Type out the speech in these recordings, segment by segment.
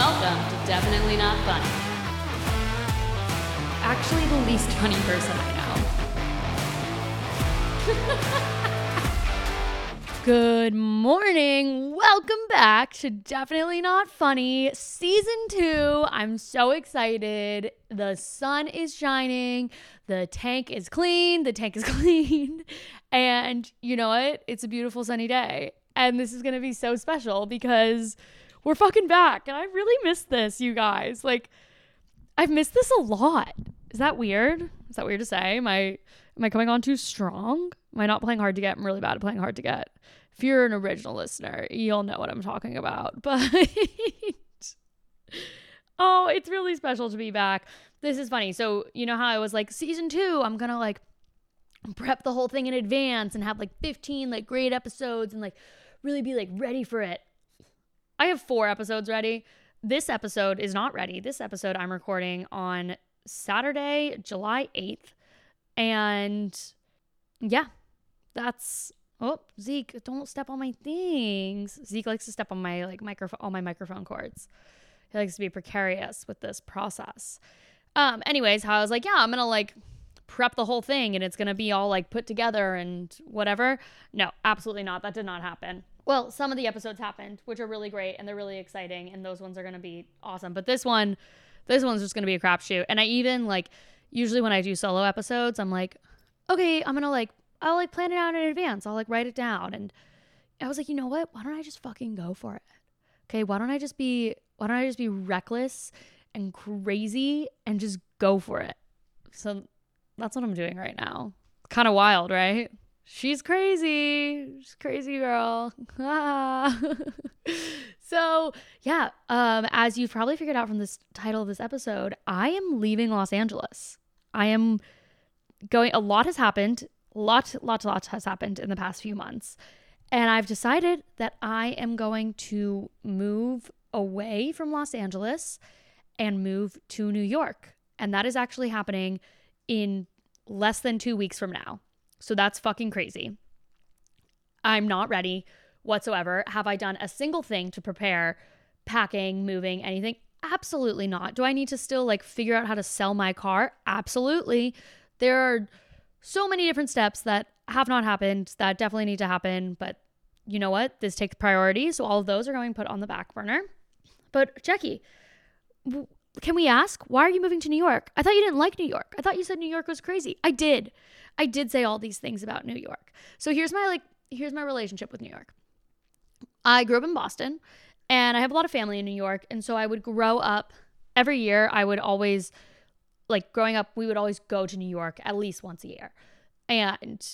welcome to Definitely Not Funny. Actually, the least funny person I know. Good morning. Welcome back to Definitely Not Funny, season two. I'm so excited. The sun is shining. The tank is clean. The tank is clean. And you know what? It's a beautiful sunny day. And this is going to be so special because we're fucking back. And I really miss this, you guys. Like, I've missed this a lot. Is that weird? Is that weird to say? Am I am I coming on too strong? Am I not playing hard to get? I'm really bad at playing hard to get. If you're an original listener, you'll know what I'm talking about. But oh, it's really special to be back. This is funny. So, you know how I was like, season two, I'm gonna like prep the whole thing in advance and have like 15 like great episodes and like really be like ready for it. I have four episodes ready. This episode is not ready. This episode I'm recording on Saturday, July 8th. And yeah, that's oh Zeke, don't step on my things. Zeke likes to step on my like microphone all my microphone cords. He likes to be precarious with this process. Um, anyways, how I was like, yeah, I'm gonna like prep the whole thing and it's gonna be all like put together and whatever. No, absolutely not. That did not happen. Well, some of the episodes happened, which are really great and they're really exciting, and those ones are gonna be awesome. But this one, this one's just gonna be a crapshoot. And I even like usually when I do solo episodes, I'm like, okay, I'm gonna like I'll like plan it out in advance. I'll like write it down. And I was like, you know what? Why don't I just fucking go for it? Okay, why don't I just be why don't I just be reckless and crazy and just go for it? So that's what I'm doing right now. Kind of wild, right? She's crazy. She's crazy girl. so, yeah, um, as you've probably figured out from this title of this episode, I am leaving Los Angeles. I am going, a lot has happened. Lot, lot, lot has happened in the past few months. And I've decided that I am going to move away from Los Angeles and move to New York. And that is actually happening in less than two weeks from now. So that's fucking crazy. I'm not ready whatsoever. Have I done a single thing to prepare packing, moving, anything? Absolutely not. Do I need to still like figure out how to sell my car? Absolutely. There are so many different steps that have not happened that definitely need to happen, but you know what? This takes priority, so all of those are going put on the back burner. But Jackie, can we ask why are you moving to New York? I thought you didn't like New York. I thought you said New York was crazy. I did. I did say all these things about New York. So here's my like here's my relationship with New York. I grew up in Boston and I have a lot of family in New York and so I would grow up every year I would always like growing up we would always go to New York at least once a year. And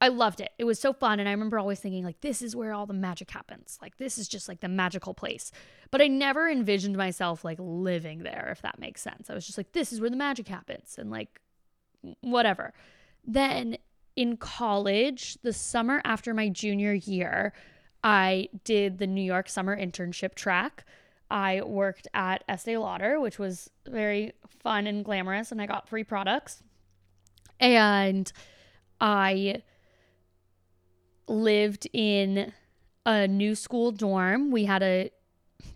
I loved it. It was so fun. And I remember always thinking, like, this is where all the magic happens. Like, this is just like the magical place. But I never envisioned myself like living there, if that makes sense. I was just like, this is where the magic happens. And like, whatever. Then in college, the summer after my junior year, I did the New York summer internship track. I worked at Estee Lauder, which was very fun and glamorous, and I got free products. And I lived in a new school dorm. We had a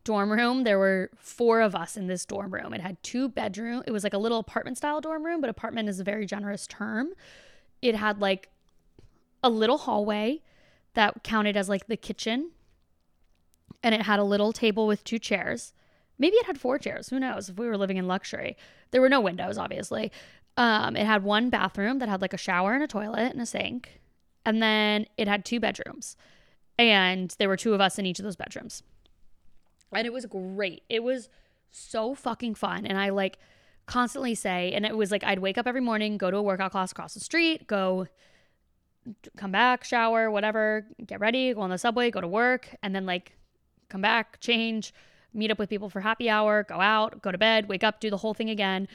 dorm room. There were four of us in this dorm room. It had two bedroom. It was like a little apartment style dorm room, but apartment is a very generous term. It had like a little hallway that counted as like the kitchen. And it had a little table with two chairs. Maybe it had four chairs. Who knows if we were living in luxury. There were no windows, obviously. Um, it had one bathroom that had like a shower and a toilet and a sink. And then it had two bedrooms. And there were two of us in each of those bedrooms. And it was great. It was so fucking fun. And I like constantly say, and it was like I'd wake up every morning, go to a workout class across the street, go come back, shower, whatever, get ready, go on the subway, go to work, and then like come back, change, meet up with people for happy hour, go out, go to bed, wake up, do the whole thing again.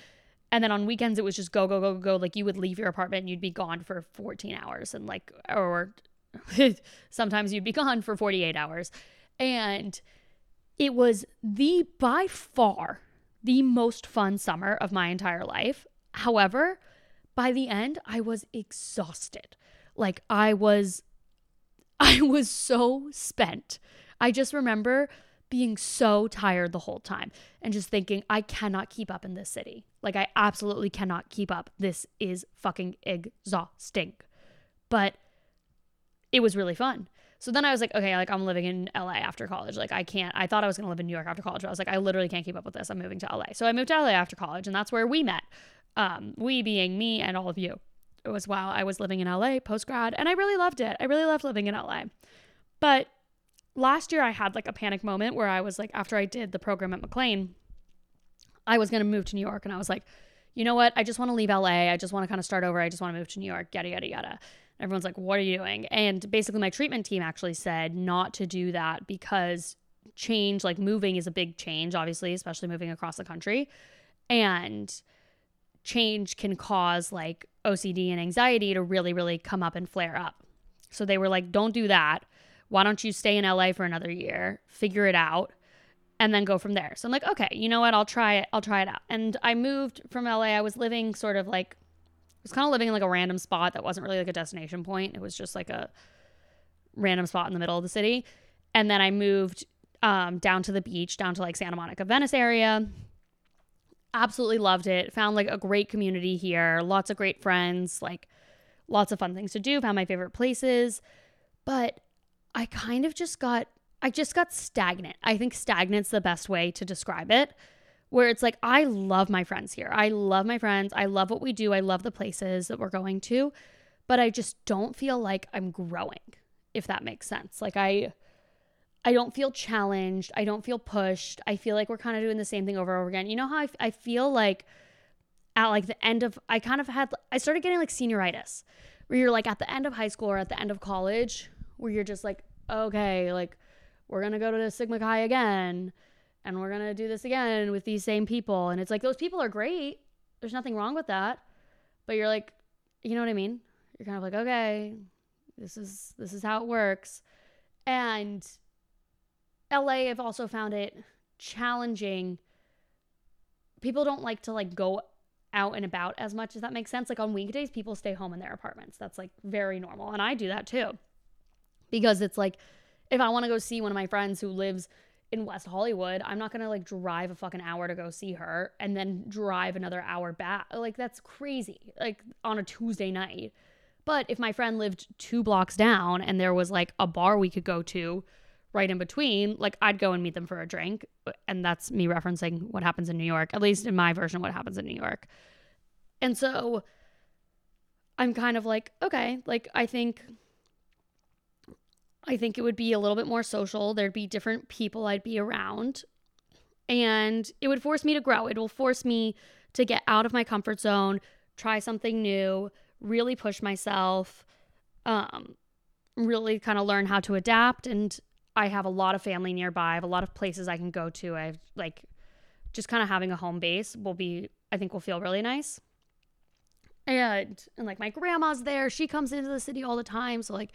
And then on weekends, it was just go, go, go, go. Like you would leave your apartment and you'd be gone for 14 hours and like, or sometimes you'd be gone for 48 hours. And it was the by far the most fun summer of my entire life. However, by the end, I was exhausted. Like I was, I was so spent. I just remember being so tired the whole time and just thinking, I cannot keep up in this city. Like, I absolutely cannot keep up. This is fucking exhausting. But it was really fun. So then I was like, okay, like I'm living in LA after college. Like I can't, I thought I was to live in New York after college. I was like, I literally can't keep up with this. I'm moving to LA. So I moved to LA after college and that's where we met. Um, we being me and all of you. It was while I was living in LA post grad and I really loved it. I really loved living in LA. But last year I had like a panic moment where I was like, after I did the program at McLean, I was going to move to New York and I was like, you know what? I just want to leave LA. I just want to kind of start over. I just want to move to New York, yada, yada, yada. Everyone's like, what are you doing? And basically, my treatment team actually said not to do that because change, like moving, is a big change, obviously, especially moving across the country. And change can cause like OCD and anxiety to really, really come up and flare up. So they were like, don't do that. Why don't you stay in LA for another year, figure it out, and then go from there? So I'm like, okay, you know what? I'll try it. I'll try it out. And I moved from LA. I was living sort of like I was kind of living in like a random spot that wasn't really like a destination point. It was just like a random spot in the middle of the city. And then I moved um, down to the beach, down to like Santa Monica, Venice area. Absolutely loved it. Found like a great community here, lots of great friends, like lots of fun things to do. Found my favorite places. But I kind of just got, I just got stagnant. I think stagnant's the best way to describe it where it's like, I love my friends here. I love my friends. I love what we do. I love the places that we're going to, but I just don't feel like I'm growing, if that makes sense. Like, I. I don't feel challenged. I don't feel pushed. I feel like we're kind of doing the same thing over and over again. You know how I, f- I feel like at like the end of, I kind of had, I started getting like senioritis, where you're like at the end of high school or at the end of college, where you're just like, okay, like we're to go to the Sigma Chi again and we're to do this again with these same people. And it's like, those people are great. There's nothing wrong with that. But you're like, you know what I mean? You're kind of like, okay, this is this is how it works. And LA, I've also found it challenging. People don't like to like go out and about as much as that makes sense. Like on weekdays, people stay home in their apartments. That's like very normal. And I do that too. Because it's like if I want to go see one of my friends who lives in West Hollywood, I'm not gonna like drive a fucking hour to go see her and then drive another hour back. Like that's crazy. Like on a Tuesday night. But if my friend lived two blocks down and there was like a bar we could go to right in between, like I'd go and meet them for a drink. Uh, and that's me referencing what happens in New York, at least in my version, what happens in New York. And so I'm kind of like, okay, like I think I think it would be a little bit more social. There'd be different people I'd be around. And it would force me to grow. It will force me to get out of my comfort zone, try something new, really push myself, um, really kind of learn how to adapt. And I have a lot of family nearby. I have a lot of places I can go to. I've like just kind of having a home base will be, I think, will feel really nice. And and like my grandma's there. She comes into the city all the time. So like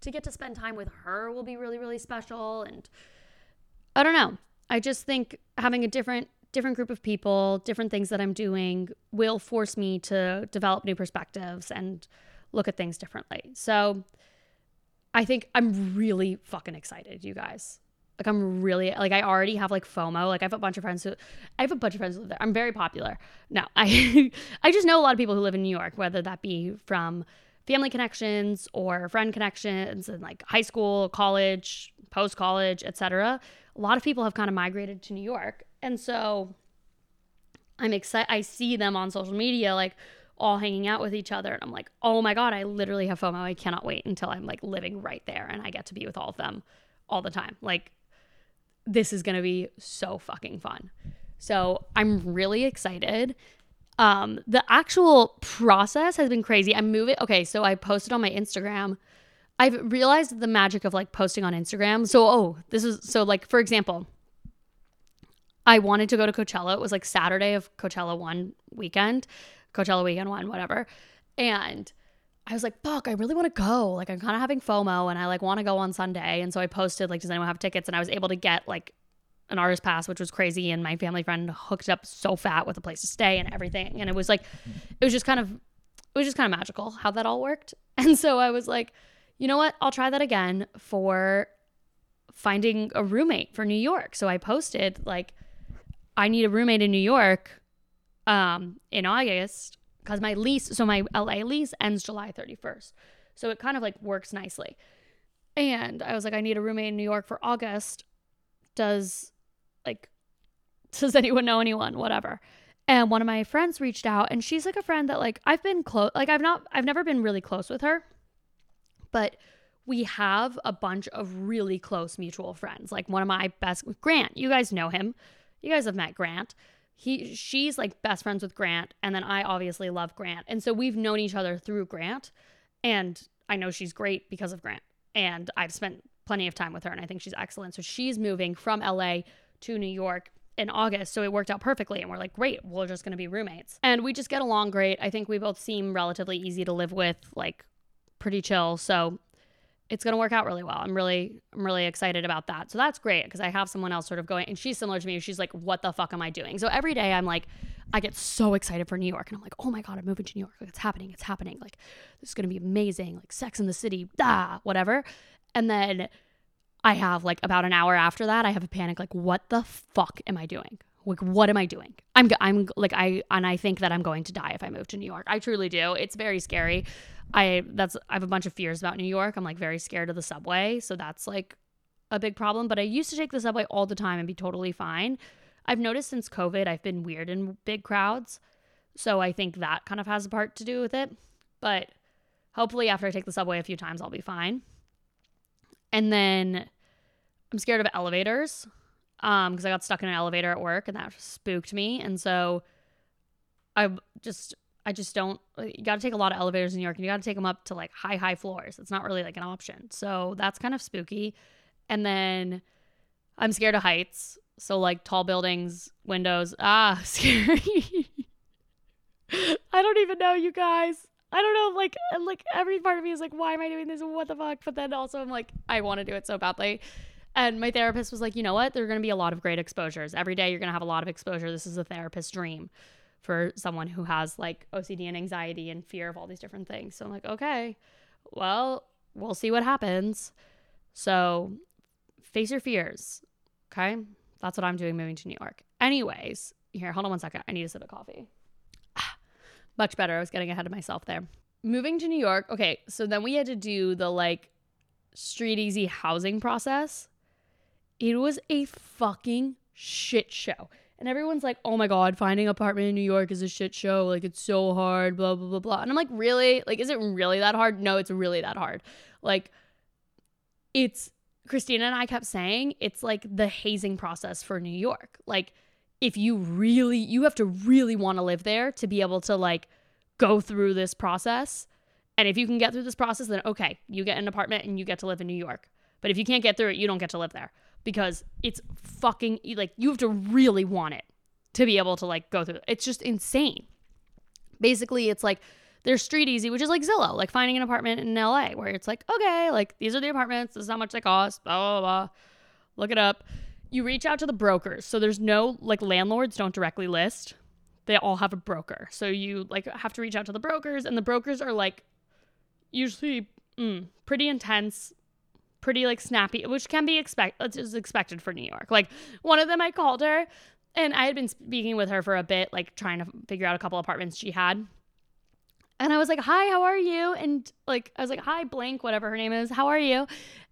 to get to spend time with her will be really really special and I don't know. I just think having a different different group of people, different things that I'm doing will force me to develop new perspectives and look at things differently. So I think I'm really fucking excited, you guys. Like I'm really like I already have like FOMO. Like I have a bunch of friends who I have a bunch of friends who live there. I'm very popular. No, I I just know a lot of people who live in New York, whether that be from family connections or friend connections and like high school, college, post college, etc. A lot of people have kind of migrated to New York. And so I'm excited I see them on social media like all hanging out with each other and I'm like, "Oh my god, I literally have FOMO. I cannot wait until I'm like living right there and I get to be with all of them all the time." Like this is going to be so fucking fun. So, I'm really excited. Um, the actual process has been crazy. I'm moving. Okay, so I posted on my Instagram. I've realized the magic of like posting on Instagram. So, oh, this is so like for example, I wanted to go to Coachella. It was like Saturday of Coachella one weekend, Coachella weekend one, whatever. And I was like, fuck, I really want to go. Like, I'm kind of having FOMO and I like want to go on Sunday. And so I posted, like, does anyone have tickets? And I was able to get like an artist pass, which was crazy. And my family friend hooked up so fat with a place to stay and everything. And it was like, it was just kind of, it was just kind of magical how that all worked. And so I was like, you know what? I'll try that again for finding a roommate for New York. So I posted like I need a roommate in New York um in August cuz my lease so my LA lease ends July 31st. So it kind of like works nicely. And I was like I need a roommate in New York for August. Does like does anyone know anyone whatever. And one of my friends reached out and she's like a friend that like I've been close like I've not I've never been really close with her. But we have a bunch of really close mutual friends. Like one of my best Grant, you guys know him. You guys have met Grant. He she's like best friends with Grant and then I obviously love Grant. And so we've known each other through Grant and I know she's great because of Grant. And I've spent plenty of time with her and I think she's excellent. So she's moving from LA to New York in August. So it worked out perfectly. And we're like, great, we're just going to be roommates. And we just get along great. I think we both seem relatively easy to live with, like pretty chill. So it's going to work out really well. I'm really I'm really excited about that. So that's great because I have someone else sort of going and she's similar to me. She's like, "What the fuck am I doing?" So every day I'm like I get so excited for New York and I'm like, "Oh my god, I'm moving to New York. Like it's happening. It's happening. Like this is going to be amazing. Like Sex in the City, ah, whatever." And then I have like about an hour after that, I have a panic like, "What the fuck am I doing?" Like what am I doing? I'm I'm like I and I think that I'm going to die if I move to New York. I truly do. It's very scary. I that's I have a bunch of fears about New York. I'm like very scared of the subway, so that's like a big problem, but I used to take the subway all the time and be totally fine. I've noticed since COVID, I've been weird in big crowds. So I think that kind of has a part to do with it. But hopefully, after I take the subway a few times, I'll be fine. And then I'm scared of elevators um because I got stuck in an elevator at work and that spooked me. And so I just I just don't you got to take a lot of elevators in New York and you got to take them up to like high high floors. It's not really like an option. So that's kind of spooky. And then I'm scared of heights. So like tall buildings, windows, ah, scary. I don't even know you guys. I don't know like like every part of me is like why am I doing this? What the fuck? But then also I'm like I want to do it so badly. And my therapist was like, you know what? There are to be a lot of great exposures. Every day you're to have a lot of exposure. This is a therapist's dream for someone who has like OCD and anxiety and fear of all these different things. So I'm like, okay, well, we'll see what happens. So face your fears. Okay. That's what I'm doing moving to New York. Anyways, here, hold on one second. I need a sip of coffee. Much better. I was getting ahead of myself there. Moving to New York. Okay. So then we had to do the like StreetEasy housing process. It was a fucking shit show. And everyone's like, oh my God, finding an apartment in New York is a shit show. Like, it's so hard, blah, blah, blah, blah. And I'm like, really? Like, is it really that hard? No, it's really that hard. Like, it's, Christina and I kept saying, it's like the hazing process for New York. Like, if you really, you have to really want to live there to be able to, like, go through this process. And if you can get through this process, then okay, you get an apartment and you get to live in New York. But if you can't get through it, you don't get to live there because it's fucking like you have to really want it to be able to like go through it. It's just insane. Basically, it's like there's StreetEasy, which is like Zillow, like finding an apartment in LA where it's like, okay, like these are the apartments, this is how much they cost, blah, blah, blah. Look it up. You reach out to the brokers. So there's no like landlords don't directly list. They all have a broker. So you like have to reach out to the brokers and the brokers are like usually mm, pretty intense pretty like snappy, which can be expect is expected for New York. Like one of them, I called her, and I had been speaking with her for a bit, like trying to figure out a couple apartments she had. And I was like, "Hi, how are you?" And like I was like, "Hi, blank, whatever her name is. How are you?"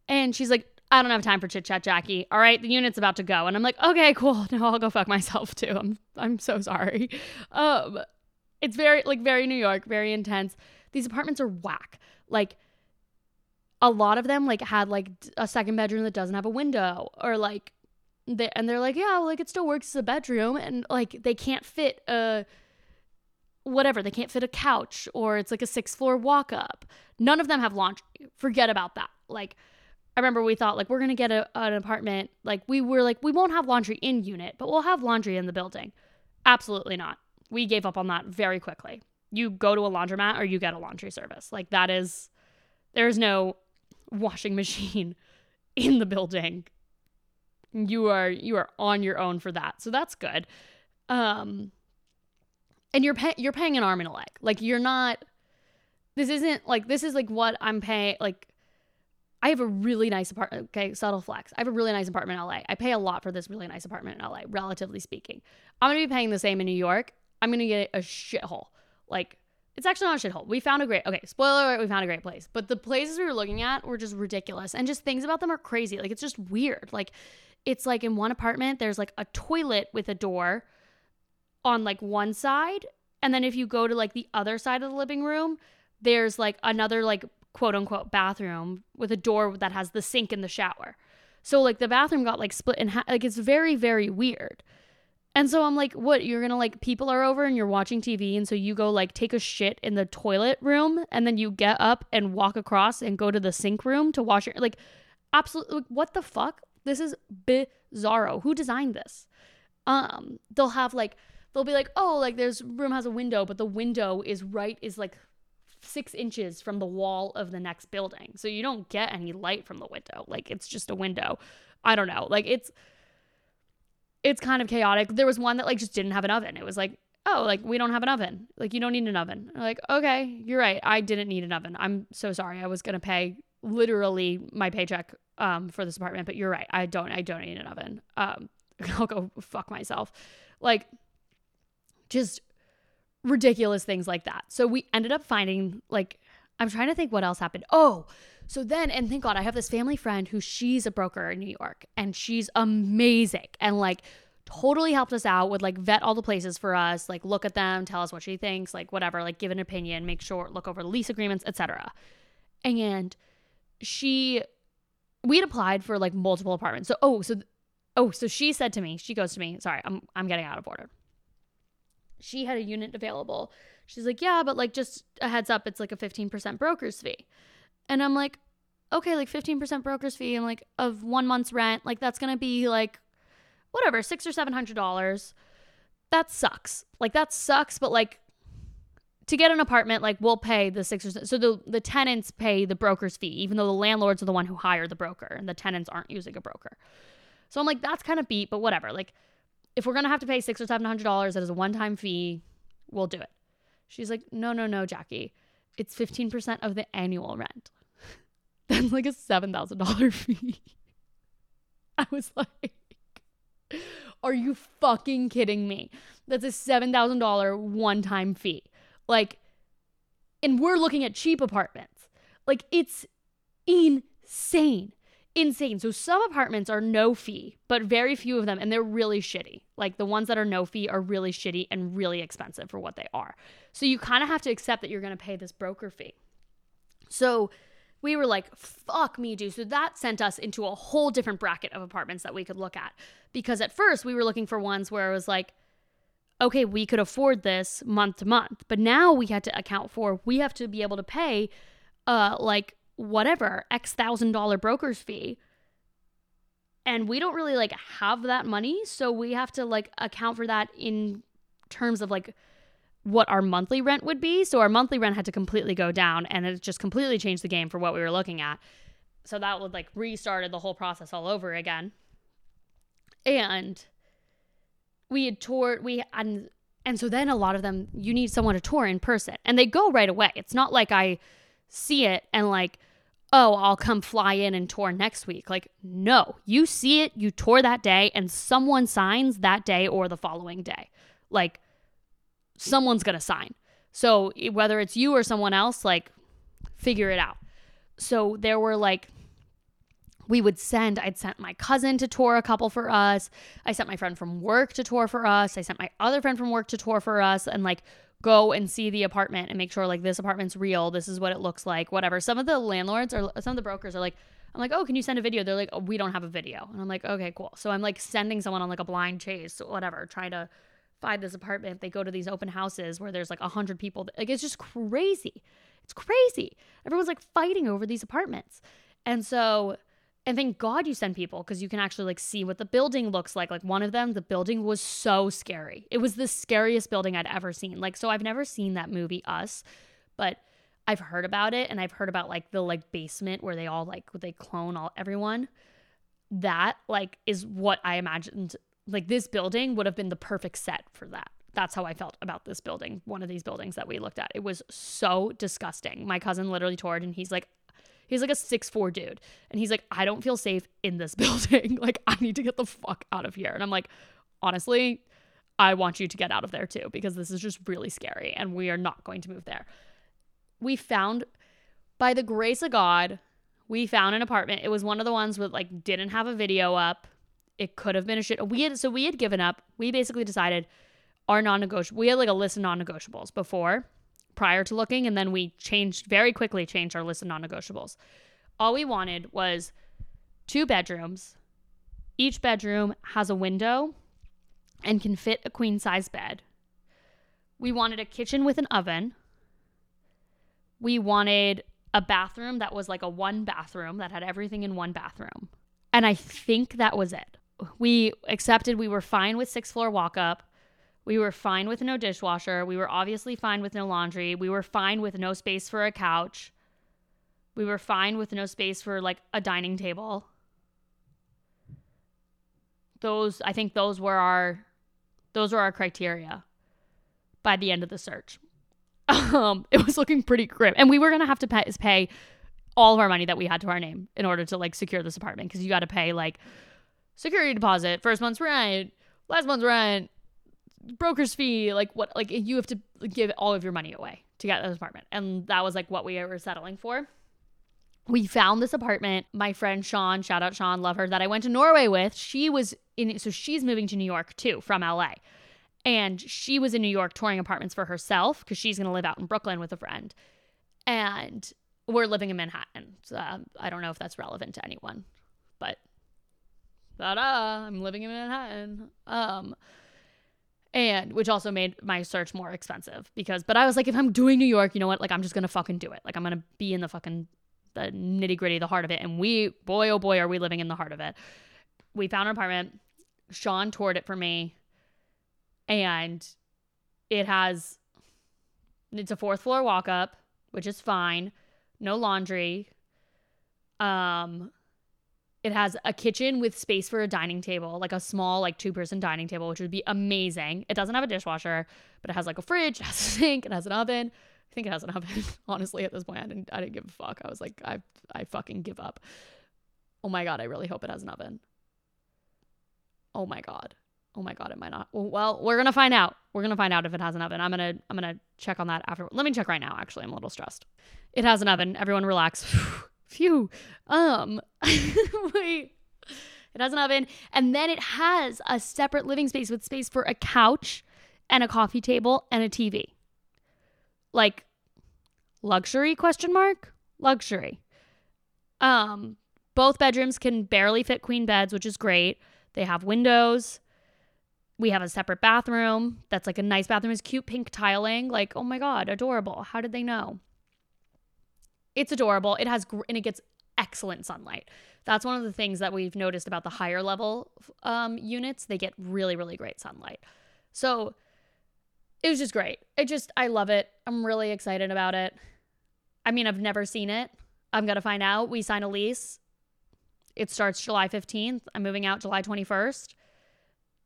And she's like, "I don't have time for chit chat, Jackie. All right, the unit's about to go." And I'm like, "Okay, cool. No, I'll go fuck myself too. I'm I'm so sorry." Um, it's very like very New York, very intense. These apartments are whack. Like a lot of them like had like a second bedroom that doesn't have a window or like they, and they're like yeah well, like it still works as a bedroom and like they can't fit a whatever they can't fit a couch or it's like a six floor walk up none of them have laundry forget about that like i remember we thought like we're gonna get a, an apartment like we were like we won't have laundry in unit but we'll have laundry in the building absolutely not we gave up on that very quickly you go to a laundromat or you get a laundry service like that is there's no washing machine in the building. You are you are on your own for that. So that's good. Um and you're pay- you're paying an arm and a leg. Like you're not this isn't like this is like what I'm paying like I have a really nice apartment. Okay, subtle flex. I have a really nice apartment in LA. I pay a lot for this really nice apartment in LA, relatively speaking. I'm gonna be paying the same in New York. I'm gonna get a shithole. Like, it's actually not a shithole. We found a great, okay, spoiler alert, we found a great place. But the places we were looking at were just ridiculous. And just things about them are crazy. Like, it's just weird. Like, it's like in one apartment, there's like a toilet with a door on like one side. And then if you go to like the other side of the living room, there's like another like quote unquote bathroom with a door that has the sink in the shower. So like the bathroom got like split in half. Like it's very, very weird. And so I'm like, what? You're gonna like, people are over and you're watching TV. And so you go like take a shit in the toilet room and then you get up and walk across and go to the sink room to wash your, like, absolutely, like, what the fuck? This is bizarro. Who designed this? Um, they'll have like, they'll be like, oh, like this room has a window, but the window is right, is like six inches from the wall of the next building. So you don't get any light from the window. Like it's just a window. I don't know. Like it's, it's kind of chaotic. There was one that like just didn't have an oven. It was like, oh, like we don't have an oven. Like you don't need an oven. Like, okay, you're right. I didn't need an oven. I'm so sorry. I was gonna pay literally my paycheck um for this apartment, but you're right. I don't I don't need an oven. Um I'll go fuck myself. Like just ridiculous things like that. So we ended up finding like I'm trying to think what else happened. Oh, so then, and thank God, I have this family friend who she's a broker in New York and she's amazing and like totally helped us out with like vet all the places for us, like look at them, tell us what she thinks, like whatever, like give an opinion, make sure, look over the lease agreements, etc. And she, we had applied for like multiple apartments. So, oh, so, oh, so she said to me, she goes to me, sorry, I'm, I'm getting out of order. She had a unit available. She's like, yeah, but like just a heads up, it's like a 15% broker's fee. And I'm like, okay, like 15% broker's fee and like of one month's rent, like that's gonna be like whatever, six or seven hundred dollars. That sucks. Like that sucks, but like to get an apartment, like we'll pay the six or seven. So the the tenants pay the broker's fee, even though the landlords are the one who hire the broker and the tenants aren't using a broker. So I'm like, that's kind of beat, but whatever. Like, if we're gonna have to pay six or seven hundred dollars, that is a one time fee, we'll do it. She's like, no, no, no, Jackie. It's 15% of the annual rent. That's like a $7,000 fee. I was like, are you fucking kidding me? That's a $7,000 one time fee. Like, and we're looking at cheap apartments. Like, it's insane. Insane. So, some apartments are no fee, but very few of them, and they're really shitty. Like, the ones that are no fee are really shitty and really expensive for what they are. So, you kind of have to accept that you're going to pay this broker fee. So, we were like, fuck me, dude. So that sent us into a whole different bracket of apartments that we could look at. Because at first we were looking for ones where it was like, okay, we could afford this month to month. But now we had to account for, we have to be able to pay uh like whatever, X thousand dollar broker's fee. And we don't really like have that money. So we have to like account for that in terms of like what our monthly rent would be. So our monthly rent had to completely go down and it just completely changed the game for what we were looking at. So that would like restarted the whole process all over again. And we had toured we and and so then a lot of them you need someone to tour in person and they go right away. It's not like I see it and like oh, I'll come fly in and tour next week. Like, no, you see it, you tour that day, and someone signs that day or the following day. Like, someone's going to sign. So whether it's you or someone else, like figure it out. So there were like, we would send, I'd sent my cousin to tour a couple for us. I sent my friend from work to tour for us. I sent my other friend from work to tour for us and like go and see the apartment and make sure like this apartment's real. This is what it looks like, whatever. Some of the landlords or some of the brokers are like, I'm like, oh, can you send a video? They're like, oh, we don't have a video. And I'm like, okay, cool. So I'm like sending someone on like a blind chase, whatever, trying to find this apartment. They go to these open houses where there's like a hundred people. Like it's just crazy. It's crazy. Everyone's like fighting over these apartments. And so, and thank God you send people because you can actually like see what the building looks like. Like one of them, the building was so scary. It was the scariest building I'd ever seen. Like, so I've never seen that movie, Us, but I've heard about it and I've heard about like the like basement where they all like they clone all everyone. That like is what I imagined like this building would have been the perfect set for that. That's how I felt about this building, one of these buildings that we looked at. It was so disgusting. My cousin literally toured and he's like, He's like a six four dude. And he's like, I don't feel safe in this building. like, I need to get the fuck out of here. And I'm like, honestly, I want you to get out of there too, because this is just really scary and we are not going to move there. We found, by the grace of God, we found an apartment. It was one of the ones with like didn't have a video up. It could have been a shit. We had so we had given up. We basically decided our non-negotiable. We had like a list of non-negotiables before, prior to looking, and then we changed very quickly. Changed our list of non-negotiables. All we wanted was two bedrooms. Each bedroom has a window and can fit a queen size bed. We wanted a kitchen with an oven. We wanted a bathroom that was like a one bathroom that had everything in one bathroom. And I think that was it. We accepted we were fine with six floor walk up. We were fine with no dishwasher. We were obviously fine with no laundry. We were fine with no space for a couch. We were fine with no space for like a dining table. Those I think those were our those were our criteria by the end of the search. Um, it was looking pretty grim, and we were gonna have to pay, pay all of our money that we had to our name in order to like secure this apartment because you got to pay like security deposit, first month's rent, last month's rent, broker's fee, like what, like you have to give all of your money away to get this apartment, and that was like what we were settling for. We found this apartment. My friend Sean, shout out Sean, love her, that I went to Norway with. She was in, so she's moving to New York too from LA. And she was in New York touring apartments for herself because she's going to live out in Brooklyn with a friend. And we're living in Manhattan. So, uh, I don't know if that's relevant to anyone, but ta-da, I'm living in Manhattan. Um, and which also made my search more expensive because, but I was like, if I'm doing New York, you know what? Like, I'm just gonna fucking do it. Like, I'm gonna be in the fucking the nitty gritty, the heart of it. And we, boy, oh boy, are we living in the heart of it. We found an apartment. Sean toured it for me and it has it's a fourth floor walk up, which is fine. No laundry. Um it has a kitchen with space for a dining table, like a small, like two person dining table, which would be amazing. It doesn't have a dishwasher, but it has like a fridge, it has a sink, it has an oven. I think it has an oven. Honestly, at this point, I didn't I didn't give a fuck. I was like, I I fucking give up. Oh my god, I really hope it has an oven. Oh my god oh my god, it might not. Well, we're gonna find out. We're gonna find out if it has an oven. I'm gonna I'm gonna check on that after. Let me check right now. Actually, I'm a little stressed. It has an oven. Everyone relax. Phew. Um. wait. It has an oven, and then it has a separate living space with space for a couch and a coffee table and a TV. Like luxury question mark luxury. Um. Both bedrooms can barely fit queen beds, which is great. They have windows we have a separate bathroom that's like a nice bathroom is cute pink tiling like oh my god adorable how did they know it's adorable. It has gr- and it gets excellent sunlight. That's one of the things that we've noticed about the higher level um, units. They get really really great sunlight. So it was just great. It just i love it. I'm really excited about it. I mean i've never seen it. I'm gonna find out. We sign a lease. It starts july 15th i'm moving out july 21st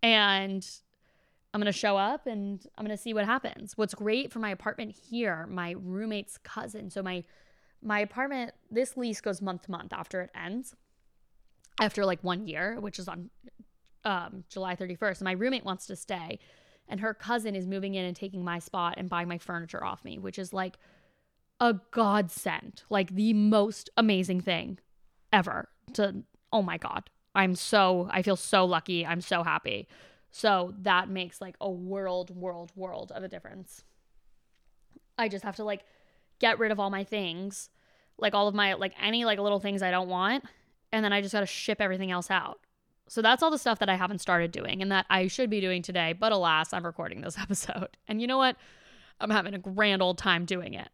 and I'm going to show up and I'm going to see what happens. What's great for my apartment here, my roommate's cousin. So my my apartment this lease goes month to month after it ends. After like 1 year, which is on um, July 31st. And my roommate wants to stay and her cousin is moving in and taking my spot and buying my furniture off me, which is like a godsend. Like the most amazing thing ever to oh my god. I'm so, I feel so lucky. I'm so happy. So that makes like a world, world, world of a difference. I just have to like get rid of all my things, like all of my, like any like little things I don't want. And then I just got to ship everything else out. So that's all the stuff that I haven't started doing and that I should be doing today. But alas, I'm recording this episode. And you know what? I'm having a grand old time doing it.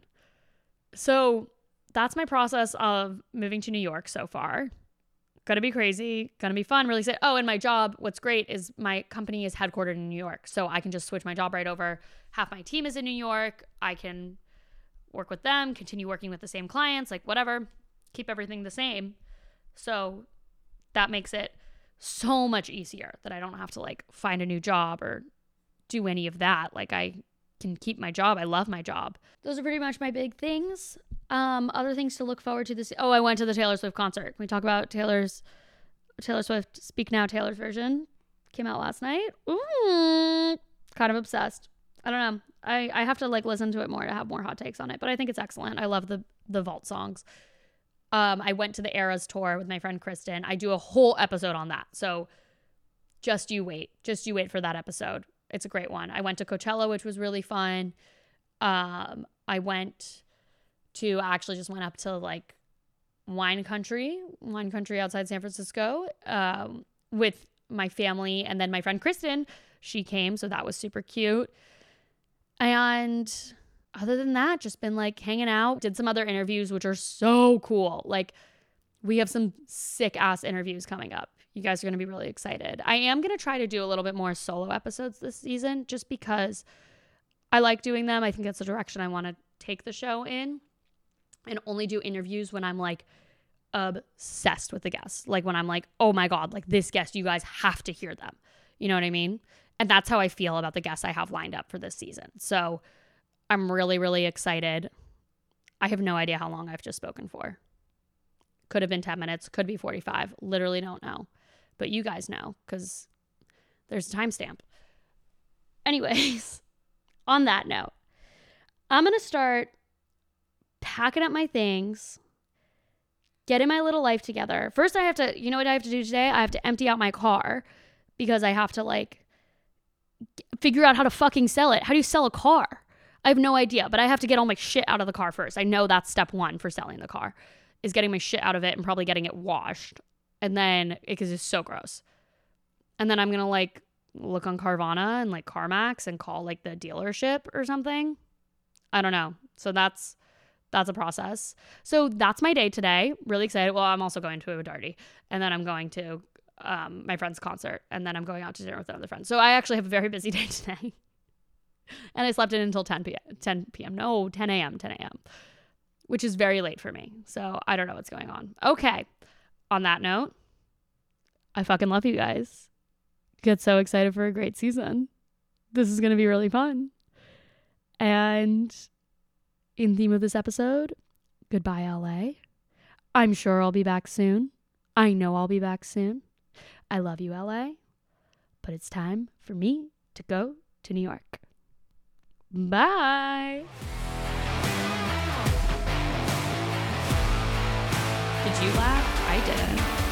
So that's my process of moving to New York so far gonna be crazy, gonna be fun, really say, oh, and my job, what's great is my company is headquartered in New York. So I can just switch my job right over. Half my team is in New York. I can work with them, continue working with the same clients, like whatever, keep everything the same. So that makes it so much easier that I don't have to like find a new job or do any of that. Like I can keep my job. I love my job. Those are pretty much my big things. Um, other things to look forward to this. Oh, I went to the Taylor Swift concert. Can we talk about Taylor's Taylor Swift Speak Now Taylor's version? Came out last night. Ooh, kind of obsessed. I don't know. I, I have to like listen to it more to have more hot takes on it, but I think it's excellent. I love the the vault songs. Um, I went to the Eras tour with my friend Kristen. I do a whole episode on that. So just you wait. Just you wait for that episode. It's a great one. I went to Coachella, which was really fun. Um, I went to I actually just went up to like wine country, wine country outside San Francisco, um, with my family and then my friend Kristen. She came, so that was super cute. And other than that, just been like hanging out. Did some other interviews, which are so cool. Like, we have some sick ass interviews coming up. You guys are going to be really excited. I am going to try to do a little bit more solo episodes this season just because I like doing them. I think that's the direction I want to take the show in and only do interviews when I'm like obsessed with the guests. Like when I'm like, oh my God, like this guest, you guys have to hear them. You know what I mean? And that's how I feel about the guests I have lined up for this season. So I'm really, really excited. I have no idea how long I've just spoken for. Could have been 10 minutes, could be 45. Literally don't know. But you guys know because there's a timestamp. Anyways, on that note, I'm going to start packing up my things, getting my little life together. First, I have to, you know what I have to do today? I have to empty out my car because I have to like figure out how to fucking sell it. How do you sell a car? I have no idea, but I have to get all my shit out of the car first. I know that's step one for selling the car is getting my shit out of it and probably getting it washed. And then because it's so gross. And then I'm gonna like look on Carvana and like CarMax and call like the dealership or something. I don't know. So that's that's a process. So that's my day today. Really excited. Well, I'm also going to a Darty, and then I'm going to um, my friend's concert, and then I'm going out to dinner with another friend. So I actually have a very busy day today and I slept in until 10 p.m. 10 p.m. No, 10 a.m. 10 a.m. Which is very late for me. So I don't know what's going on. Okay. On that note, I fucking love you guys. Get so excited for a great season. This is going to be really fun. And in theme of this episode, goodbye, LA. I'm sure I'll be back soon. I know I'll be back soon. I love you, LA. But it's time for me to go to New York. Bye. Did you laugh? I didn't.